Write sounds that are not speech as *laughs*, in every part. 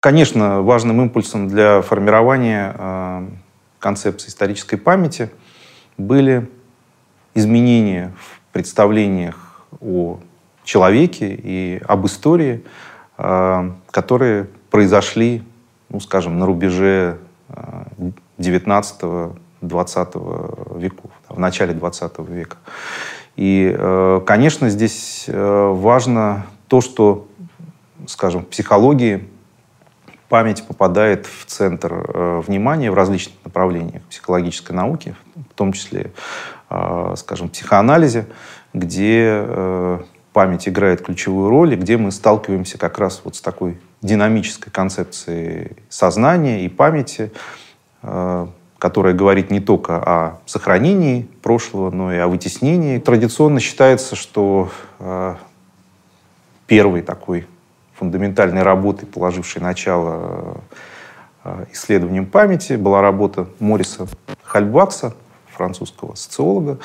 Конечно, важным импульсом для формирования э, концепции исторической памяти были изменения в представлениях о человеке и об истории, э, которые произошли, ну, скажем, на рубеже э, 19-20 веков, в начале 20 века. И, э, конечно, здесь э, важно то, что, скажем, в психологии память попадает в центр э, внимания в различных направлениях психологической науки, в том числе, э, скажем, психоанализе, где э, память играет ключевую роль, и где мы сталкиваемся как раз вот с такой динамической концепцией сознания и памяти, э, которая говорит не только о сохранении прошлого, но и о вытеснении. Традиционно считается, что э, первый такой фундаментальной работой, положившей начало э, исследованиям памяти, была работа Мориса Хальбакса, французского социолога,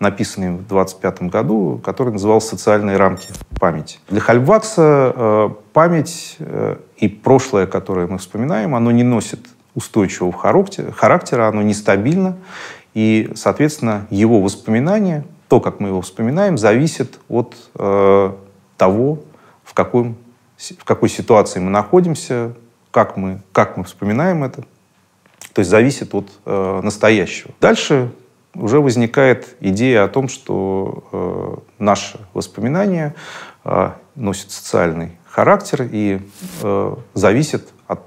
написанный в 1925 году, который назывался «Социальные рамки памяти». Для Хальбакса э, память э, и прошлое, которое мы вспоминаем, оно не носит устойчивого характера, оно нестабильно, и, соответственно, его воспоминания, то, как мы его вспоминаем, зависит от э, того, в каком в какой ситуации мы находимся, как мы, как мы вспоминаем это. То есть зависит от э, настоящего. Дальше уже возникает идея о том, что э, наши воспоминания э, носят социальный характер и э, зависят от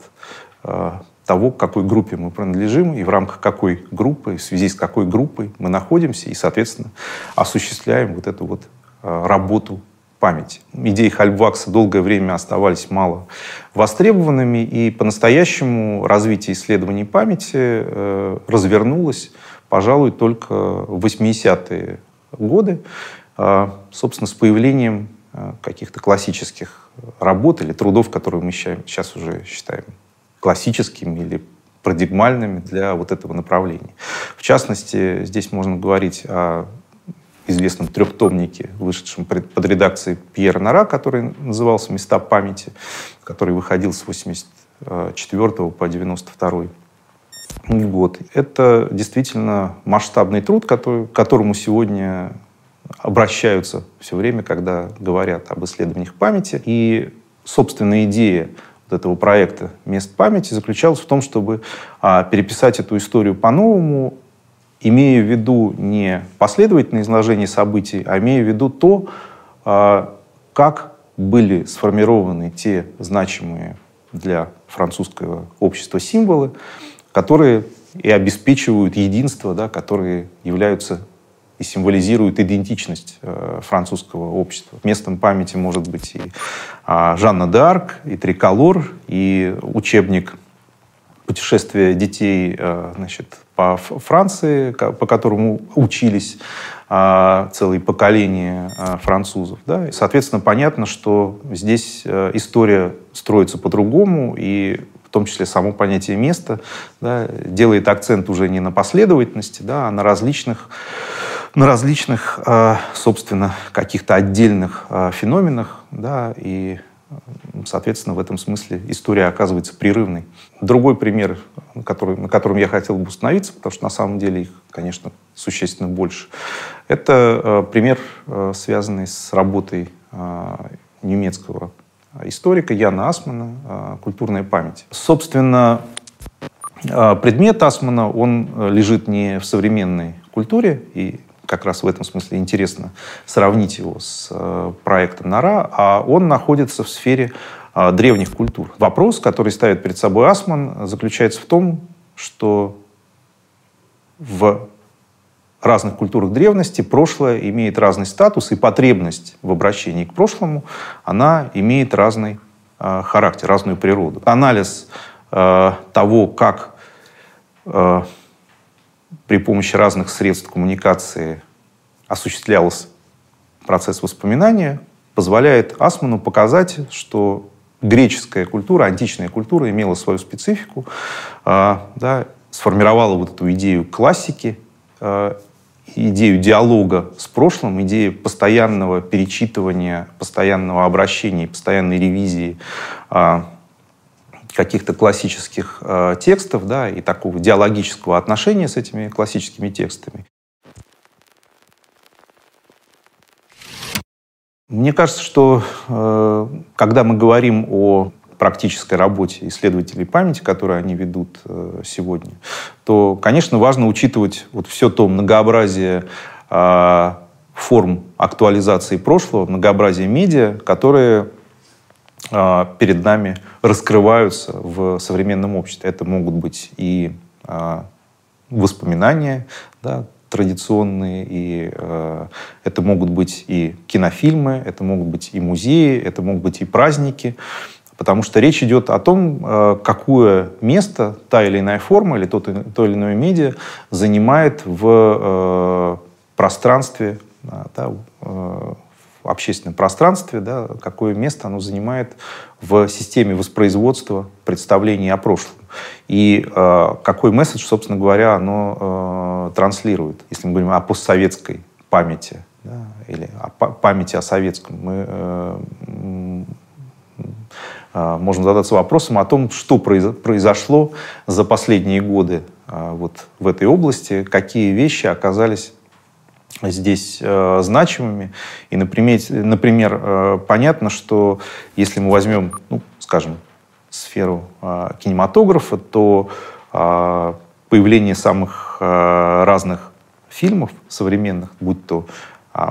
э, того, к какой группе мы принадлежим и в рамках какой группы, в связи с какой группой мы находимся и, соответственно, осуществляем вот эту вот э, работу памяти. Идеи Хальбвакса долгое время оставались мало востребованными, и по-настоящему развитие исследований памяти э, развернулось, пожалуй, только в 80-е годы, э, собственно, с появлением э, каких-то классических работ или трудов, которые мы сейчас уже считаем классическими или парадигмальными для вот этого направления. В частности, здесь можно говорить о известном трехтомнике, вышедшем под редакцией Пьера Нара, который назывался «Места памяти», который выходил с 84 по 92 год. Это действительно масштабный труд, который, к которому сегодня обращаются все время, когда говорят об исследованиях памяти. И, собственная идея вот этого проекта «Мест памяти» заключалась в том, чтобы а, переписать эту историю по-новому, имея в виду не последовательное изложение событий, а имея в виду то, а, как были сформированы те значимые для французского общества символы, которые и обеспечивают единство, да, которые являются и символизируют идентичность э, французского общества. Местом памяти может быть и э, Жанна д'Арк, и Триколор, и учебник путешествия детей э, значит, по Франции, по которому учились э, целые поколения э, французов. Да? И, соответственно, понятно, что здесь история строится по-другому, и в том числе само понятие места да, делает акцент уже не на последовательности, да, а на различных на различных, собственно, каких-то отдельных феноменах, да, и Соответственно, в этом смысле история оказывается прерывной. Другой пример, который, на котором я хотел бы установиться, потому что на самом деле их, конечно, существенно больше, это э, пример, э, связанный с работой э, немецкого историка Яна Асмана «Культурная память». Собственно, предмет Асмана, он лежит не в современной культуре, и как раз в этом смысле интересно сравнить его с проектом Нара, а он находится в сфере древних культур. Вопрос, который ставит перед собой Асман, заключается в том, что в разных культурах древности прошлое имеет разный статус, и потребность в обращении к прошлому, она имеет разный э, характер, разную природу. Анализ э, того, как э, при помощи разных средств коммуникации осуществлялось процесс воспоминания позволяет Асману показать, что греческая культура, античная культура имела свою специфику, да, сформировала вот эту идею классики, идею диалога с прошлым, идею постоянного перечитывания, постоянного обращения, постоянной ревизии а, каких-то классических а, текстов да, и такого диалогического отношения с этими классическими текстами. Мне кажется, что э, когда мы говорим о практической работе исследователей памяти, которые они ведут э, сегодня, то, конечно, важно учитывать вот все то многообразие а, форм актуализации прошлого, многообразие медиа, которые перед нами раскрываются в современном обществе. Это могут быть и воспоминания, да, традиционные, и э, это могут быть и кинофильмы, это могут быть и музеи, это могут быть и праздники. Потому что речь идет о том, э, какое место та или иная форма или то, то или иное медиа занимает в э, пространстве, э, да, в общественном пространстве, да, какое место оно занимает в системе воспроизводства представлений о прошлом. И э, какой месседж, собственно говоря, оно э, транслирует, если мы говорим о постсоветской памяти да, или о памяти о советском. Мы э, а, можем задаться вопросом о том, что произошло за последние годы а, вот в этой области, какие вещи оказались здесь э, значимыми. И, например, например э, понятно, что если мы возьмем, ну, скажем, сферу э, кинематографа, то э, появление самых э, разных фильмов современных, будь то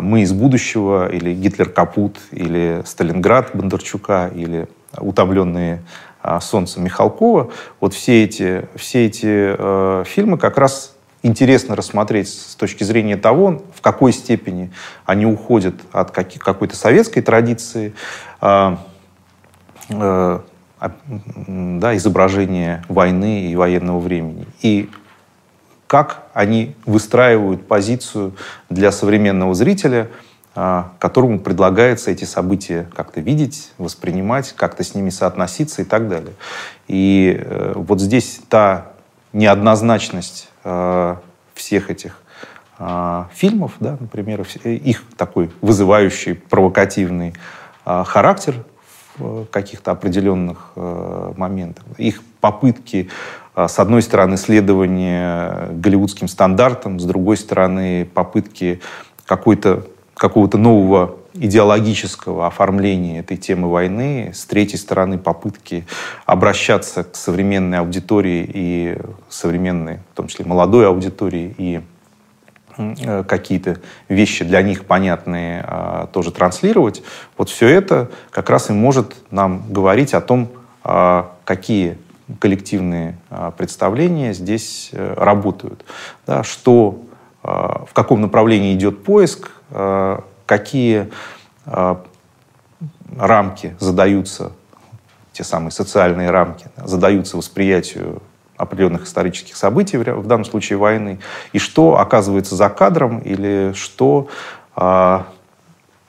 «Мы из будущего», или «Гитлер капут», или «Сталинград» Бондарчука, или утомленные а, солнцем Михалкова, вот все эти, все эти э, фильмы как раз интересно рассмотреть с точки зрения того, в какой степени они уходят от какой-то советской традиции, да, изображения войны и военного времени, и как они выстраивают позицию для современного зрителя – а, которому предлагается эти события как-то видеть, воспринимать, как-то с ними соотноситься и так далее. И э, вот здесь та неоднозначность э, всех этих а, фильмов, да, например, их такой вызывающий, провокативный а, характер каких-то определенных э, моментах, их попытки с одной стороны, следования голливудским стандартам, с другой стороны, попытки какой-то какого-то нового идеологического оформления этой темы войны, с третьей стороны попытки обращаться к современной аудитории и современной, в том числе молодой аудитории, и э, какие-то вещи для них понятные а, тоже транслировать, вот все это как раз и может нам говорить о том, а, какие коллективные а, представления здесь э, работают, да, что в каком направлении идет поиск, Э, какие э, рамки задаются, те самые социальные рамки, задаются восприятию определенных исторических событий, в данном случае войны, и что оказывается за кадром или что э,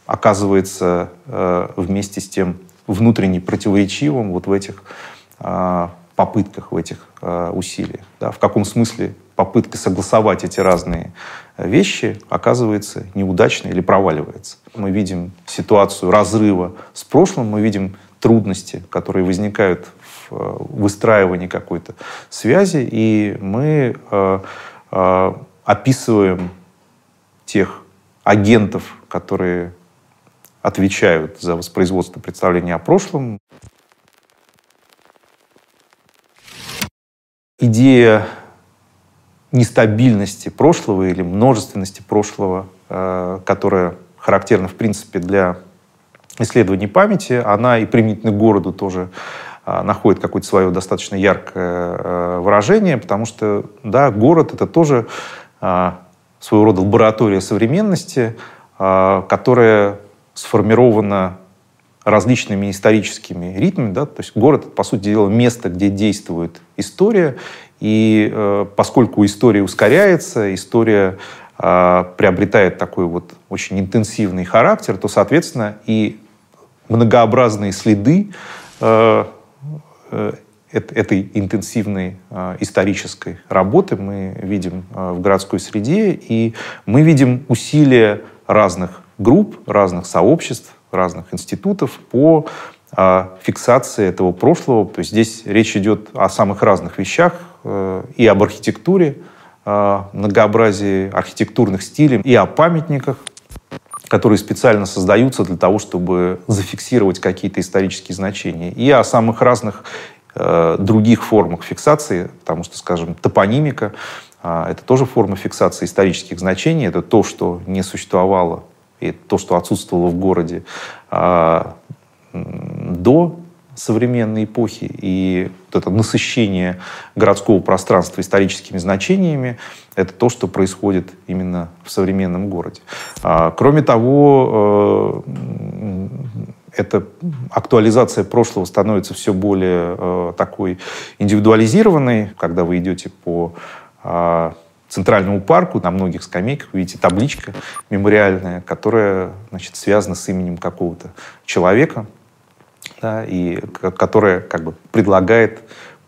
оказывается вместе с тем внутренне противоречивым вот в этих попытках, в этих усилиях. Да? В каком смысле попытка согласовать эти разные вещи оказывается неудачной или проваливается. Мы видим ситуацию разрыва с прошлым, мы видим трудности, которые возникают э, выстраивании какой-то связи, и мы э, э, описываем тех агентов, которые отвечают за воспроизводство представления о прошлом. Идея нестабильности прошлого или множественности прошлого, э, которая характерна, в принципе, для исследований памяти, она и применительно к городу тоже э, находит какое-то свое достаточно яркое э, выражение, потому что, да, город — это тоже своего рода лаборатория современности, которая сформирована различными историческими ритмами. Да? То есть город, по сути дела, место, где действует история, и э, поскольку история ускоряется, история приобретает такой вот очень интенсивный характер, то, соответственно, и многообразные следы этой интенсивной э, исторической работы мы видим э, в городской среде, и мы видим усилия разных групп, разных сообществ, разных институтов по э, фиксации этого прошлого. То есть здесь речь идет о самых разных вещах, и об архитектуре, многообразии архитектурных стилей, и о памятниках, которые специально создаются для того, чтобы зафиксировать какие-то исторические значения, и о самых разных Э, других формах фиксации, потому что, скажем, топонимика а, это тоже форма фиксации исторических значений, это то, что не существовало, и то, что отсутствовало в городе а, до современной эпохи, и вот это насыщение городского пространства историческими значениями, это то, что происходит именно в современном городе. А, кроме того, э, эта актуализация прошлого становится все более э, такой индивидуализированной, когда вы идете по э, Центральному парку, на многих скамейках видите табличка мемориальная, которая значит, связана с именем какого-то человека, да, и которая как бы предлагает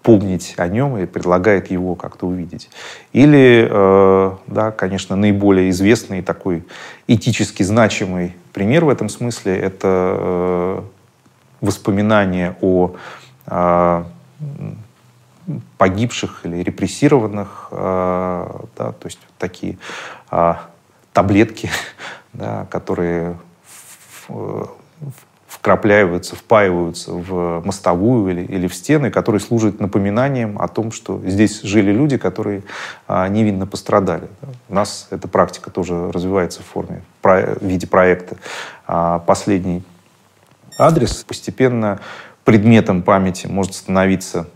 помнить о нем и предлагает его как-то увидеть. Или, э, да, конечно, наиболее известный такой этически значимый пример в этом смысле — это э, воспоминания о э, погибших или репрессированных, э, да, то есть такие э, таблетки, *laughs* да, которые в, в, вкрапляются, впаиваются в мостовую или, или в стены, которые служат напоминанием о том, что здесь жили люди, которые а, невинно пострадали. У нас эта практика тоже развивается в форме, в виде проекта. А, последний адрес постепенно предметом памяти может становиться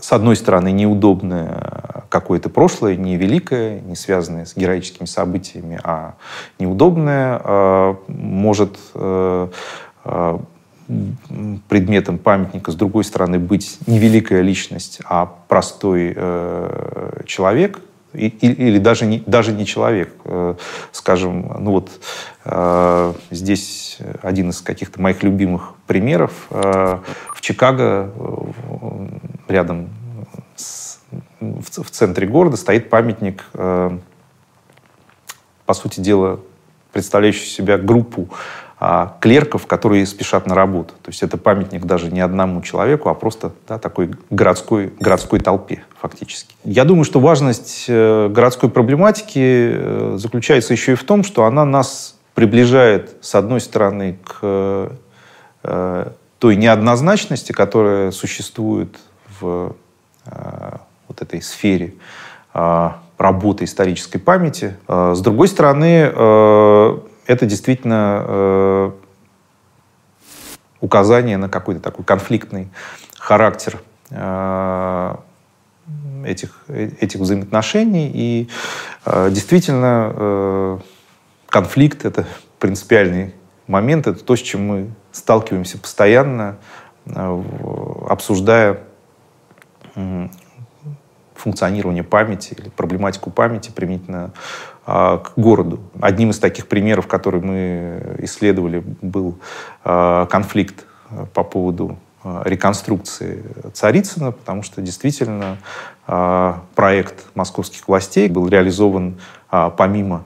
с одной стороны, неудобное какое-то прошлое, не великое, не связанное с героическими событиями, а неудобное, э, может э, э, предметом памятника, с другой стороны, быть не великая личность, а простой человек, или даже не, даже не человек. Скажем, ну вот здесь один из каких-то моих любимых примеров. В Чикаго рядом в, в центре города стоит памятник, э, по сути дела, представляющий себя группу э, клерков, которые спешат на работу. То есть это памятник даже не одному человеку, а просто да, такой городской, городской толпе фактически. Я думаю, что важность э, городской проблематики э, заключается еще и в том, что она нас приближает, с одной стороны, к э, той неоднозначности, которая существует в вот этой сфере э, работы исторической памяти. Э, с другой стороны, это действительно указание на какой-то такой конфликтный характер этих, этих взаимоотношений. И действительно, конфликт — это принципиальный момент, это то, с чем мы сталкиваемся постоянно, обсуждая функционирование памяти или проблематику памяти применительно а, к городу. Одним из таких примеров, который мы исследовали, был а, конфликт а, по поводу реконструкции Царицына, потому что действительно проект московских властей был реализован помимо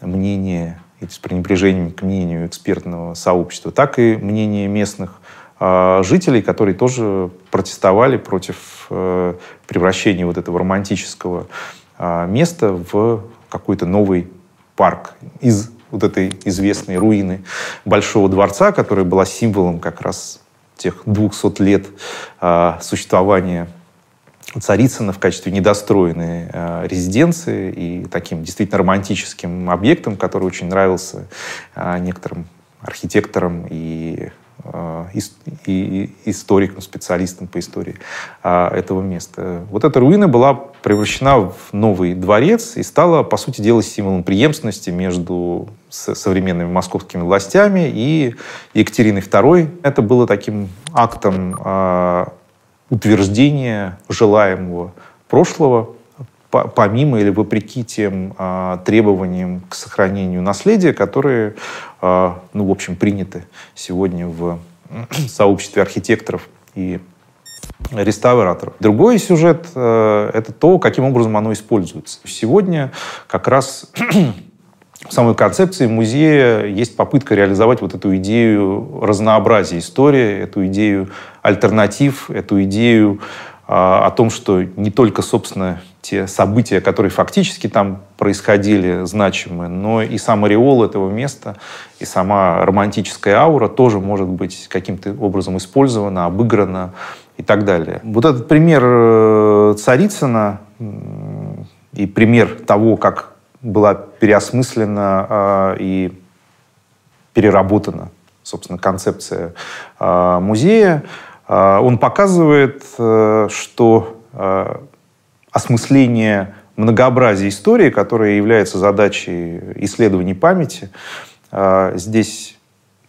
мнения и с пренебрежением к мнению экспертного сообщества, так и мнения местных жителей, которые тоже протестовали против э, превращения вот этого романтического а, места в какой-то новый парк из вот этой известной руины Большого дворца, которая была символом как раз тех 200 лет а, существования Царицына в качестве недостроенной резиденции и таким действительно романтическим объектом, который очень нравился некоторым архитекторам и Э, и историком, специалистом по истории а, этого места. Вот эта руина была превращена в новый дворец и стала, по сути дела, символом преемственности между современными московскими властями и Екатериной II. Это было таким актом а, утверждения желаемого прошлого, помимо или вопреки тем а, требованиям к сохранению наследия, которые, а, ну, в общем, приняты сегодня в *clears throat* сообществе архитекторов и реставраторов. Другой сюжет э, — это то, каким образом оно используется. Сегодня как раз *clears throat* в самой концепции музея есть попытка реализовать вот эту идею разнообразия истории, эту идею альтернатив, эту идею а, о том, что не только, собственно, те события, которые фактически там происходили, значимы, но и сам ореол этого места, и сама романтическая аура тоже может быть каким-то образом использована, обыграна и так далее. Вот этот пример э, Царицына и пример того, как была переосмыслена э, и переработана, собственно, концепция э, музея, а, он показывает, э, что осмысление многообразия истории, которая является задачей исследований памяти, э, здесь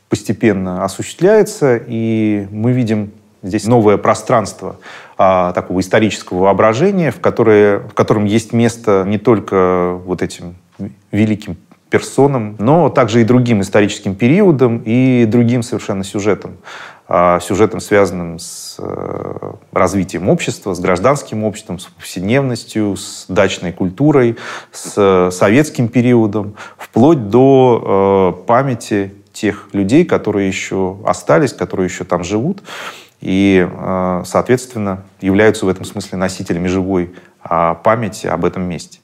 постепенно осуществляется, и мы видим здесь новое пространство а, такого исторического воображения, в, которое, в котором есть место не только вот этим великим персонам, но также и другим историческим периодам и другим совершенно сюжетам. А, сюжетом, связанным с э, развитием общества, с гражданским обществом, с повседневностью, с дачной культурой, с советским периодом, вплоть до э, памяти тех людей, которые еще остались, которые еще там живут и, э, соответственно, являются в этом смысле носителями живой а, памяти об этом месте.